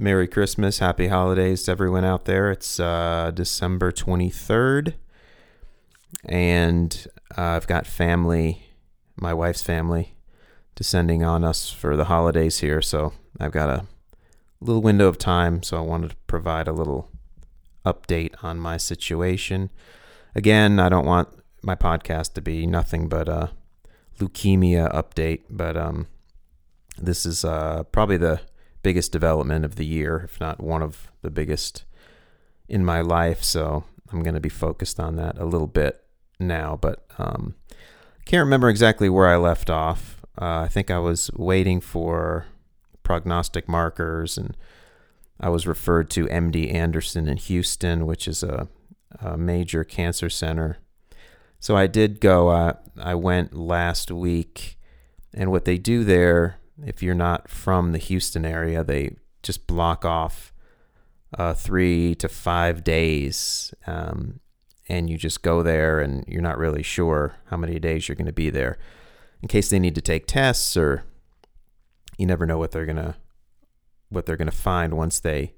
Merry Christmas, Happy Holidays to everyone out there. It's uh, December 23rd, and uh, I've got family, my wife's family, descending on us for the holidays here. So I've got a little window of time, so I wanted to provide a little update on my situation. Again, I don't want my podcast to be nothing but a leukemia update, but um, this is uh, probably the biggest development of the year, if not one of the biggest in my life. So I'm going to be focused on that a little bit now, but um, can't remember exactly where I left off. Uh, I think I was waiting for prognostic markers, and I was referred to MD Anderson in Houston, which is a, a major cancer center. So I did go. Uh, I went last week, and what they do there if you're not from the Houston area, they just block off uh, three to five days, um, and you just go there, and you're not really sure how many days you're going to be there, in case they need to take tests, or you never know what they're gonna what they're gonna find once they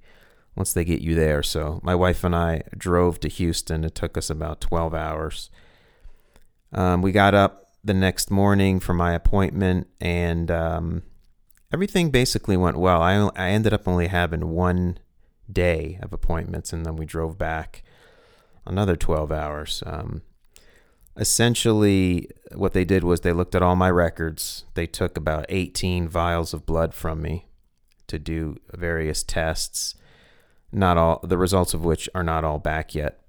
once they get you there. So my wife and I drove to Houston. It took us about 12 hours. Um, we got up the next morning for my appointment, and um, everything basically went well. I, I ended up only having one day of appointments, and then we drove back another 12 hours. Um, essentially, what they did was they looked at all my records. They took about 18 vials of blood from me to do various tests, not all the results of which are not all back yet.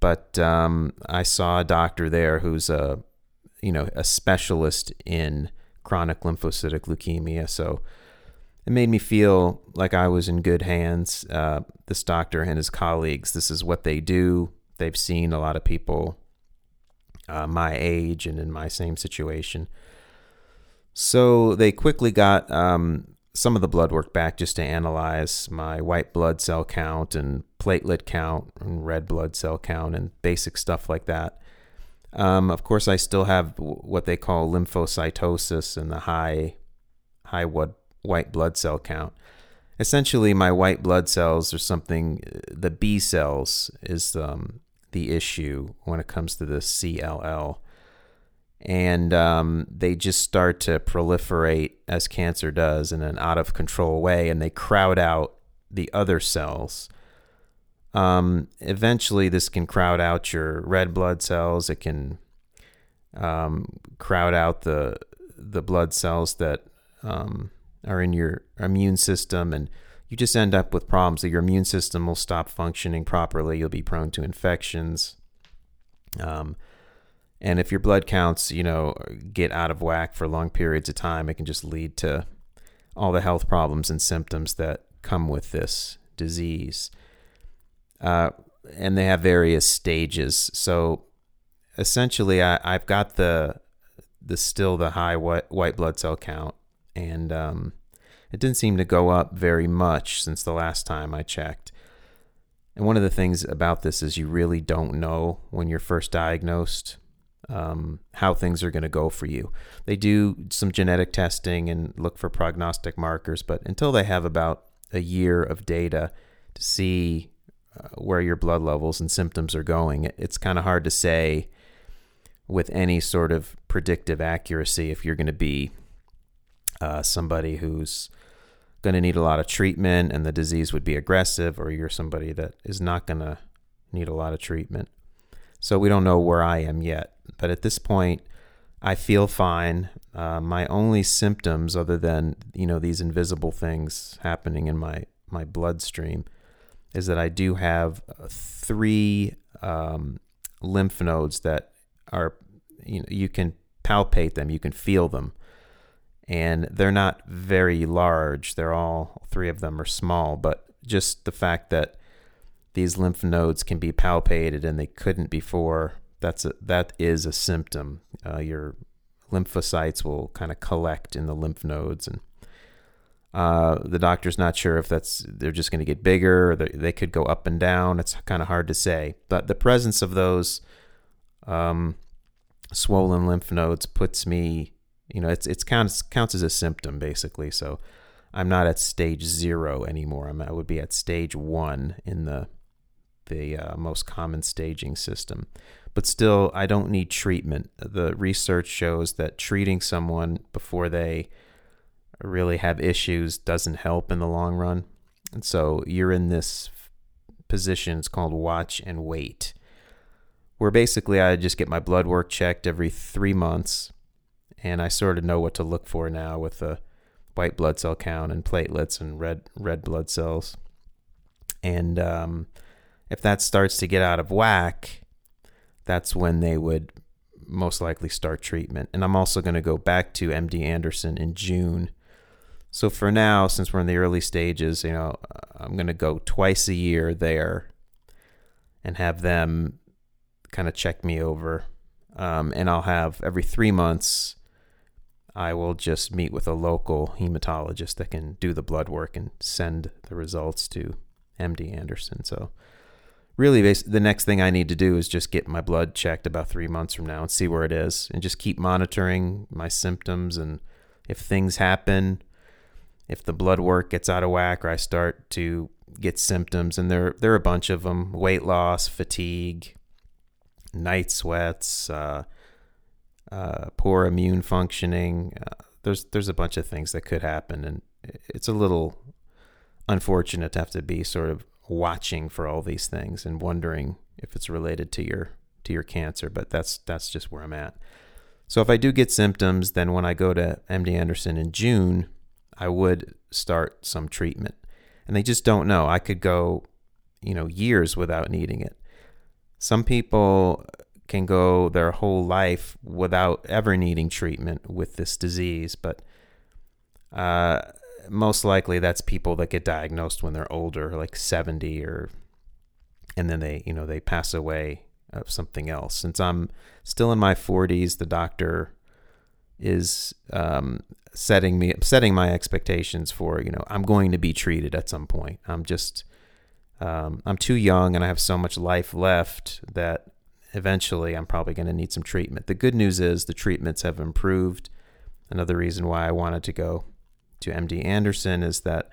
But um, I saw a doctor there who's a, you know, a specialist in chronic lymphocytic leukemia. So it made me feel like I was in good hands. Uh, this doctor and his colleagues, this is what they do. They've seen a lot of people uh, my age and in my same situation. So they quickly got um, some of the blood work back just to analyze my white blood cell count and platelet count and red blood cell count and basic stuff like that. Um, of course, I still have what they call lymphocytosis and the high, high white blood cell count. Essentially, my white blood cells are something. The B cells is um, the issue when it comes to the CLL, and um, they just start to proliferate as cancer does in an out of control way, and they crowd out the other cells um, eventually, this can crowd out your red blood cells. It can um, crowd out the the blood cells that um, are in your immune system, and you just end up with problems. That your immune system will stop functioning properly. You'll be prone to infections. Um, and if your blood counts, you know, get out of whack for long periods of time, it can just lead to all the health problems and symptoms that come with this disease. Uh, and they have various stages. So essentially, I, I've got the the still the high white, white blood cell count, and um, it didn't seem to go up very much since the last time I checked. And one of the things about this is you really don't know when you're first diagnosed um, how things are going to go for you. They do some genetic testing and look for prognostic markers, but until they have about a year of data to see where your blood levels and symptoms are going. It's kind of hard to say with any sort of predictive accuracy if you're going to be uh, somebody who's going to need a lot of treatment and the disease would be aggressive, or you're somebody that is not going to need a lot of treatment. So we don't know where I am yet. But at this point, I feel fine. Uh, my only symptoms, other than you know these invisible things happening in my my bloodstream, is that I do have uh, three um, lymph nodes that are, you know, you can palpate them, you can feel them, and they're not very large. They're all three of them are small, but just the fact that these lymph nodes can be palpated and they couldn't before, that's a, that is a symptom. Uh, your lymphocytes will kind of collect in the lymph nodes and uh, the doctor's not sure if that's they're just going to get bigger or they could go up and down. It's kind of hard to say. But the presence of those um, swollen lymph nodes puts me, you know, it's it's counts counts as a symptom basically. So I'm not at stage zero anymore. I'm, I would be at stage one in the the uh, most common staging system. But still, I don't need treatment. The research shows that treating someone before they really have issues doesn't help in the long run. And so you're in this position, it's called watch and wait, where basically I just get my blood work checked every three months. And I sort of know what to look for now with the white blood cell count and platelets and red red blood cells. And um, if that starts to get out of whack, that's when they would most likely start treatment. And I'm also going to go back to MD Anderson in June. So for now, since we're in the early stages, you know, I'm going to go twice a year there and have them kind of check me over. Um, and I'll have every three months, I will just meet with a local hematologist that can do the blood work and send the results to MD Anderson. So really the next thing I need to do is just get my blood checked about three months from now and see where it is and just keep monitoring my symptoms and if things happen, if the blood work gets out of whack or I start to get symptoms and there there are a bunch of them weight loss, fatigue, night sweats, uh, uh, poor immune functioning. Uh, there's there's a bunch of things that could happen and it's a little unfortunate to have to be sort of watching for all these things and wondering if it's related to your to your cancer, but that's that's just where I'm at. So if I do get symptoms, then when I go to MD Anderson in June, I would start some treatment. And they just don't know. I could go, you know, years without needing it. Some people can go their whole life without ever needing treatment with this disease, but uh, most likely that's people that get diagnosed when they're older, like 70 or and then they, you know, they pass away of something else. Since I'm still in my 40s, the doctor is um, setting me setting my expectations for, you know, I'm going to be treated at some point. I'm just um, I'm too young and I have so much life left that eventually I'm probably going to need some treatment. The good news is the treatments have improved. Another reason why I wanted to go to MD Anderson is that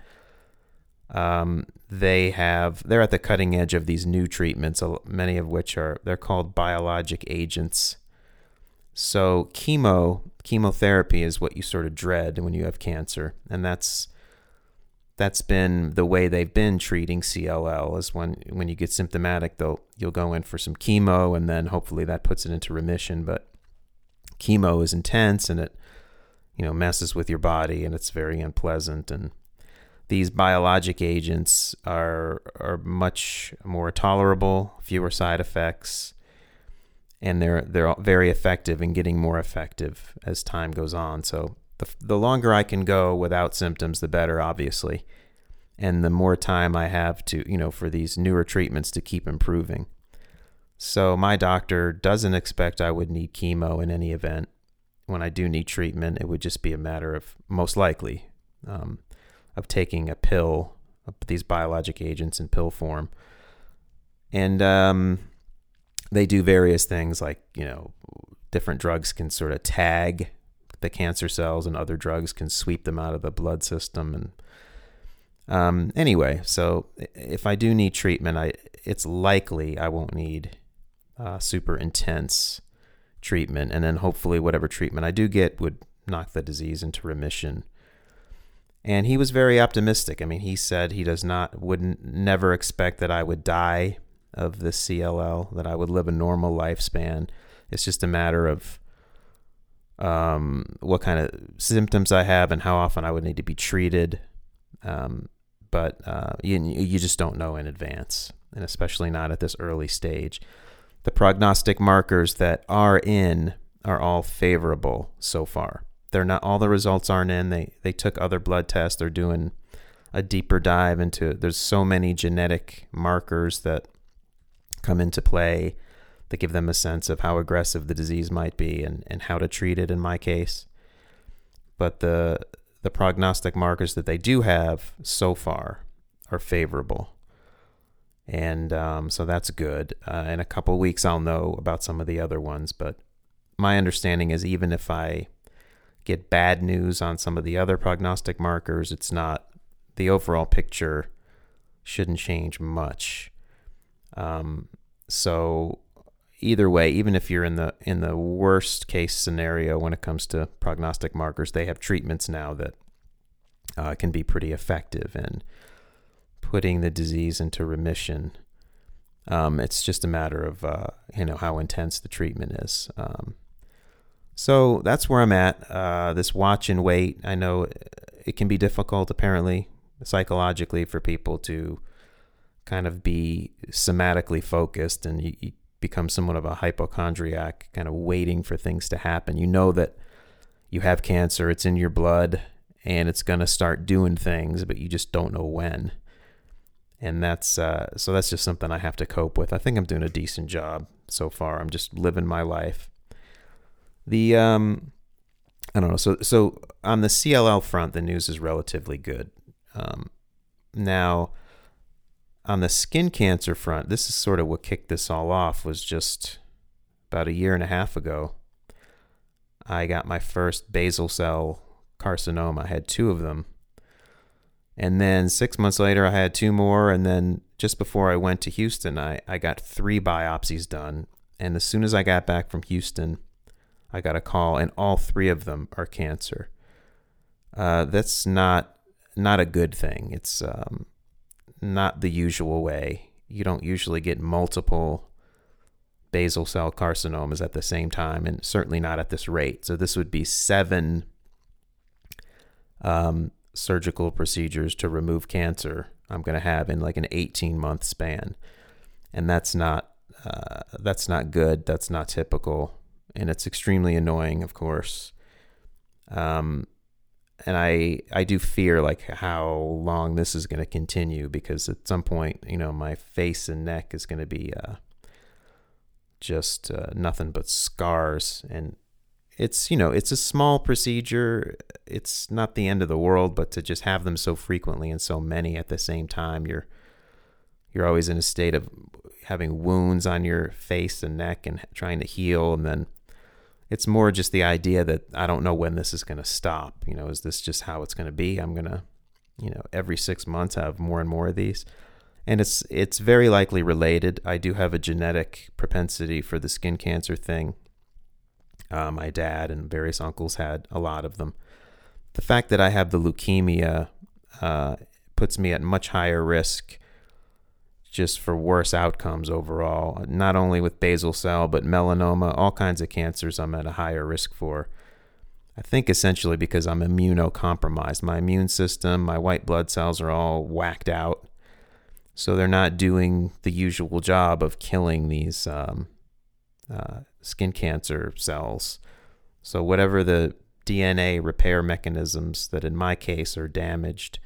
um, they have they're at the cutting edge of these new treatments, many of which are they're called biologic agents. So chemo chemotherapy is what you sort of dread when you have cancer, and that's that's been the way they've been treating CLL is when when you get symptomatic they'll you'll go in for some chemo and then hopefully that puts it into remission but chemo is intense and it you know messes with your body and it's very unpleasant and these biologic agents are are much more tolerable, fewer side effects, and they're they're very effective and getting more effective as time goes on. So the the longer I can go without symptoms, the better, obviously, and the more time I have to you know for these newer treatments to keep improving. So my doctor doesn't expect I would need chemo in any event, when I do need treatment, it would just be a matter of most likely um, of taking a pill, these biologic agents in pill form. And um, they do various things like, you know, different drugs can sort of tag the cancer cells and other drugs can sweep them out of the blood system. And um, anyway, so if I do need treatment, I it's likely I won't need uh, super intense treatment, and then hopefully whatever treatment I do get would knock the disease into remission. And he was very optimistic. I mean, he said he does not wouldn't never expect that I would die of this CLL, that I would live a normal lifespan. It's just a matter of um, what kind of symptoms I have and how often I would need to be treated. Um, but uh, you, you just don't know in advance, and especially not at this early stage the prognostic markers that are in are all favorable so far. They're not all the results aren't in. They they took other blood tests. They're doing a deeper dive into there's so many genetic markers that come into play that give them a sense of how aggressive the disease might be and, and how to treat it in my case. But the the prognostic markers that they do have so far are favorable and um, so that's good. Uh, in a couple weeks, I'll know about some of the other ones. But my understanding is even if I get bad news on some of the other prognostic markers, it's not the overall picture shouldn't change much. Um, so either way, even if you're in the in the worst case scenario when it comes to prognostic markers, they have treatments now that uh, can be pretty effective in putting the disease into remission. Um, it's just a matter of uh, you know how intense the treatment is. Um, so that's where I'm at. Uh, this watch and wait. I know it can be difficult, apparently, psychologically, for people to kind of be somatically focused, and you, you become somewhat of a hypochondriac, kind of waiting for things to happen. You know that you have cancer, it's in your blood, and it's going to start doing things, but you just don't know when. And that's uh, so that's just something I have to cope with. I think I'm doing a decent job so far. I'm just living my life. The um, I don't know. So so on the CLL front, the news is relatively good. Um, now on the skin cancer front, this is sort of what kicked this all off. Was just about a year and a half ago. I got my first basal cell carcinoma. I had two of them. And then six months later, I had two more. And then just before I went to Houston, I, I got three biopsies done. And as soon as I got back from Houston, I got a call, and all three of them are cancer. Uh, that's not not a good thing. It's um, not the usual way. You don't usually get multiple basal cell carcinomas at the same time, and certainly not at this rate. So this would be seven um, surgical procedures to remove cancer. I'm going to have in like an 18 month span, and that's not uh, that's not good. That's not typical and it's extremely annoying, of course. Um, and I I do fear like how long this is going to continue because at some point, you know, my face and neck is going to be uh, just uh, nothing but scars, and it's you know it's a small procedure. It's not the end of the world, but to just have them so frequently and so many at the same time, you're you're always in a state of having wounds on your face and neck and trying to heal, and then it's more just the idea that I don't know when this is going to stop. You know, is this just how it's going to be? I'm going to, you know, every six months have more and more of these. And it's it's very likely related. I do have a genetic propensity for the skin cancer thing. Uh, my dad and various uncles had a lot of them. The fact that I have the leukemia uh, puts me at much higher risk just for worse outcomes overall, not only with basal cell, but melanoma, all kinds of cancers I'm at a higher risk for. I think essentially because I'm immunocompromised. My immune system, my white blood cells are all whacked out. So they're not doing the usual job of killing these um, uh, skin cancer cells. So, whatever the DNA repair mechanisms that in my case are damaged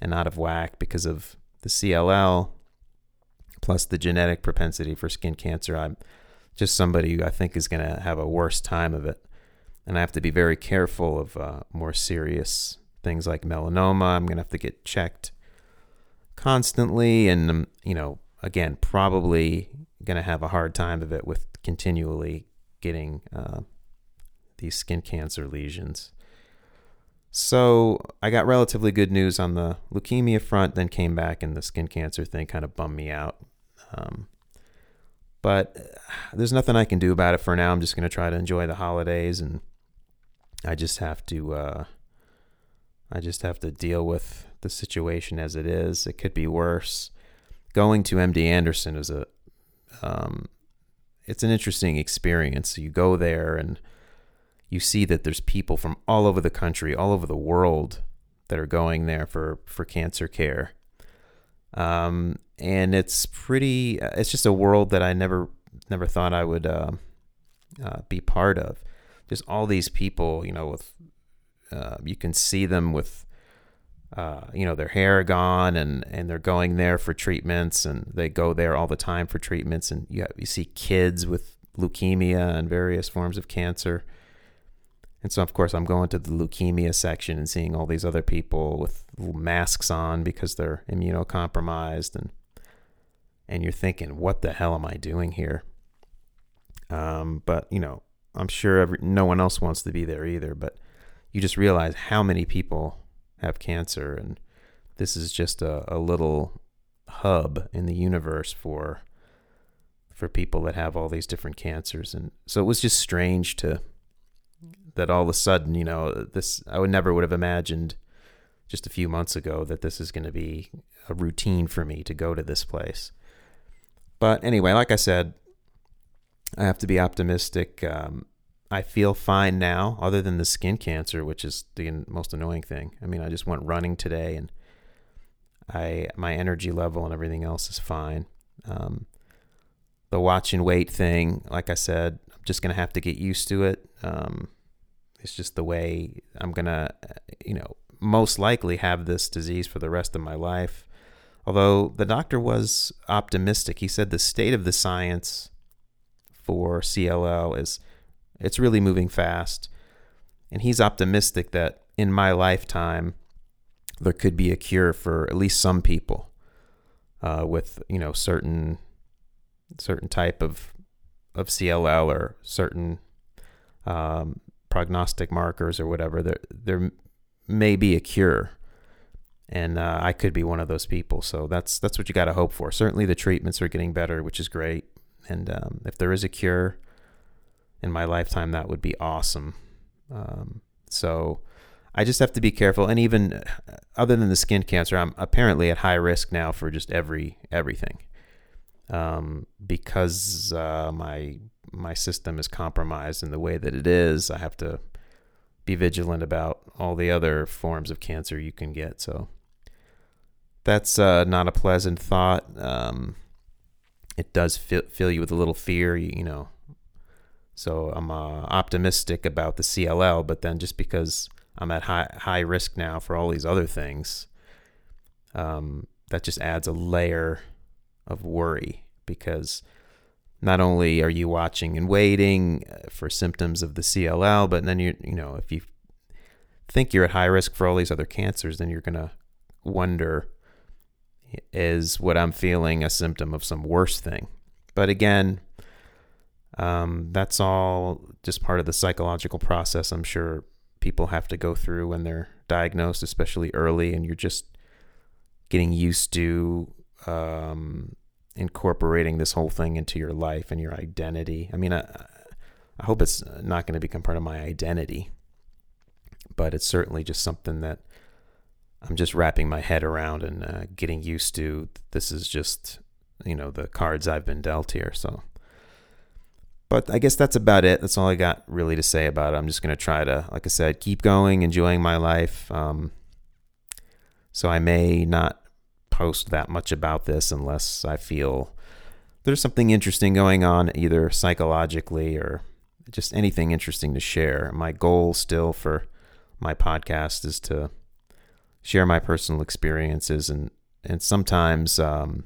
and out of whack because of the CLL, plus the genetic propensity for skin cancer, I'm just somebody who I think is going to have a worse time of it. And I have to be very careful of uh, more serious things like melanoma. I'm going to have to get checked constantly. And, um, you know, again, probably going to have a hard time of it with continually getting uh, these skin cancer lesions. So I got relatively good news on the leukemia front, then came back and the skin cancer thing kind of bummed me out. Um, but there's nothing I can do about it for now. I'm just going to try to enjoy the holidays, and I just have to. Uh, I just have to deal with the situation as it is. It could be worse. Going to MD Anderson is a, um, it's an interesting experience. You go there and you see that there's people from all over the country, all over the world, that are going there for for cancer care. Um, and it's pretty. Uh, it's just a world that I never never thought I would uh, uh, be part of. Just all these people, you know, with uh, you can see them with. Uh, you know their hair gone and and they're going there for treatments and they go there all the time for treatments and you, have, you see kids with leukemia and various forms of cancer and so, of course, I'm going to the leukemia section and seeing all these other people with masks on because they're immunocompromised, and and you're thinking, what the hell am I doing here? Um, but you know, I'm sure every, no one else wants to be there either. But you just realize how many people have cancer, and this is just a, a little hub in the universe for for people that have all these different cancers and so it was just strange to that all of a sudden you know this i would never would have imagined just a few months ago that this is going to be a routine for me to go to this place but anyway like i said i have to be optimistic um, i feel fine now other than the skin cancer which is the most annoying thing i mean i just went running today and I my energy level and everything else is fine. Um, the watch and wait thing, like I said, I'm just gonna have to get used to it. Um, it's just the way I'm gonna, you know, most likely have this disease for the rest of my life. Although the doctor was optimistic, he said the state of the science for CLL is it's really moving fast, and he's optimistic that in my lifetime there could be a cure for at least some people uh, with you know certain certain type of of CLL or certain um, prognostic markers or whatever. There there may be a cure, and uh, I could be one of those people. So that's that's what you got to hope for. Certainly, the treatments are getting better, which is great. And um, if there is a cure in my lifetime, that would be awesome. Um, so I just have to be careful. And even uh, other than the skin cancer, I'm apparently at high risk now for just every everything, um, because uh, my my system is compromised in the way that it is. I have to be vigilant about all the other forms of cancer you can get. So that's uh, not a pleasant thought. Um, it does fill, fill you with a little fear, you, you know. So I'm uh, optimistic about the CLL, but then just because I'm at high high risk now for all these other things. Um, that just adds a layer of worry because not only are you watching and waiting uh, for symptoms of the CLL, but then you you know if you think you're at high risk for all these other cancers, then you're gonna wonder is what I'm feeling a symptom of some worse thing. But again, um, that's all just part of the psychological process. I'm sure people have to go through when they're diagnosed, especially early, and you're just getting used to um, incorporating this whole thing into your life and your identity. I mean, I, I hope it's not going to become part of my identity, but it's certainly just something that I'm just wrapping my head around and uh, getting used to. This is just, you know, the cards I've been dealt here. So but I guess that's about it. That's all I got really to say about it. I'm just going to try to, like I said, keep going, enjoying my life. Um, so I may not post that much about this unless I feel there's something interesting going on, either psychologically or just anything interesting to share. My goal still for my podcast is to share my personal experiences and and sometimes um,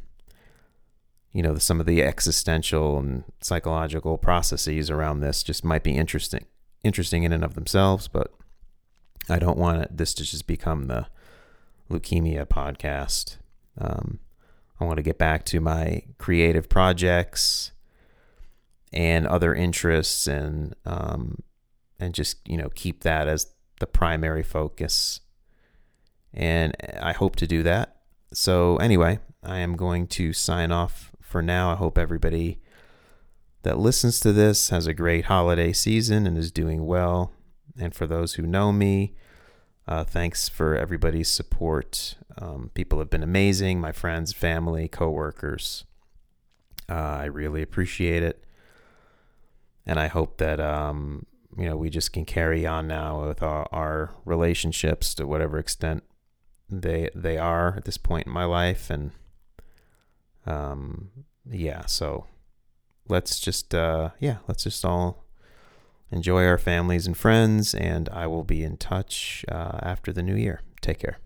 you know, some of the existential and psychological processes around this just might be interesting, interesting in and of themselves. But I don't want it, this to just become the leukemia podcast. Um, I want to get back to my creative projects and other interests, and um, and just you know keep that as the primary focus. And I hope to do that. So anyway, I am going to sign off for now, I hope everybody that listens to this has a great holiday season and is doing well. And for those who know me, uh, thanks for everybody's support. Um, people have been amazing, my friends, family, coworkers. Uh, I really appreciate it, and I hope that um, you know we just can carry on now with our, our relationships to whatever extent they they are at this point in my life, and um, yeah, so let's just uh, yeah, let's just all enjoy our families and friends, and I will be in touch uh, after the new year. Take care.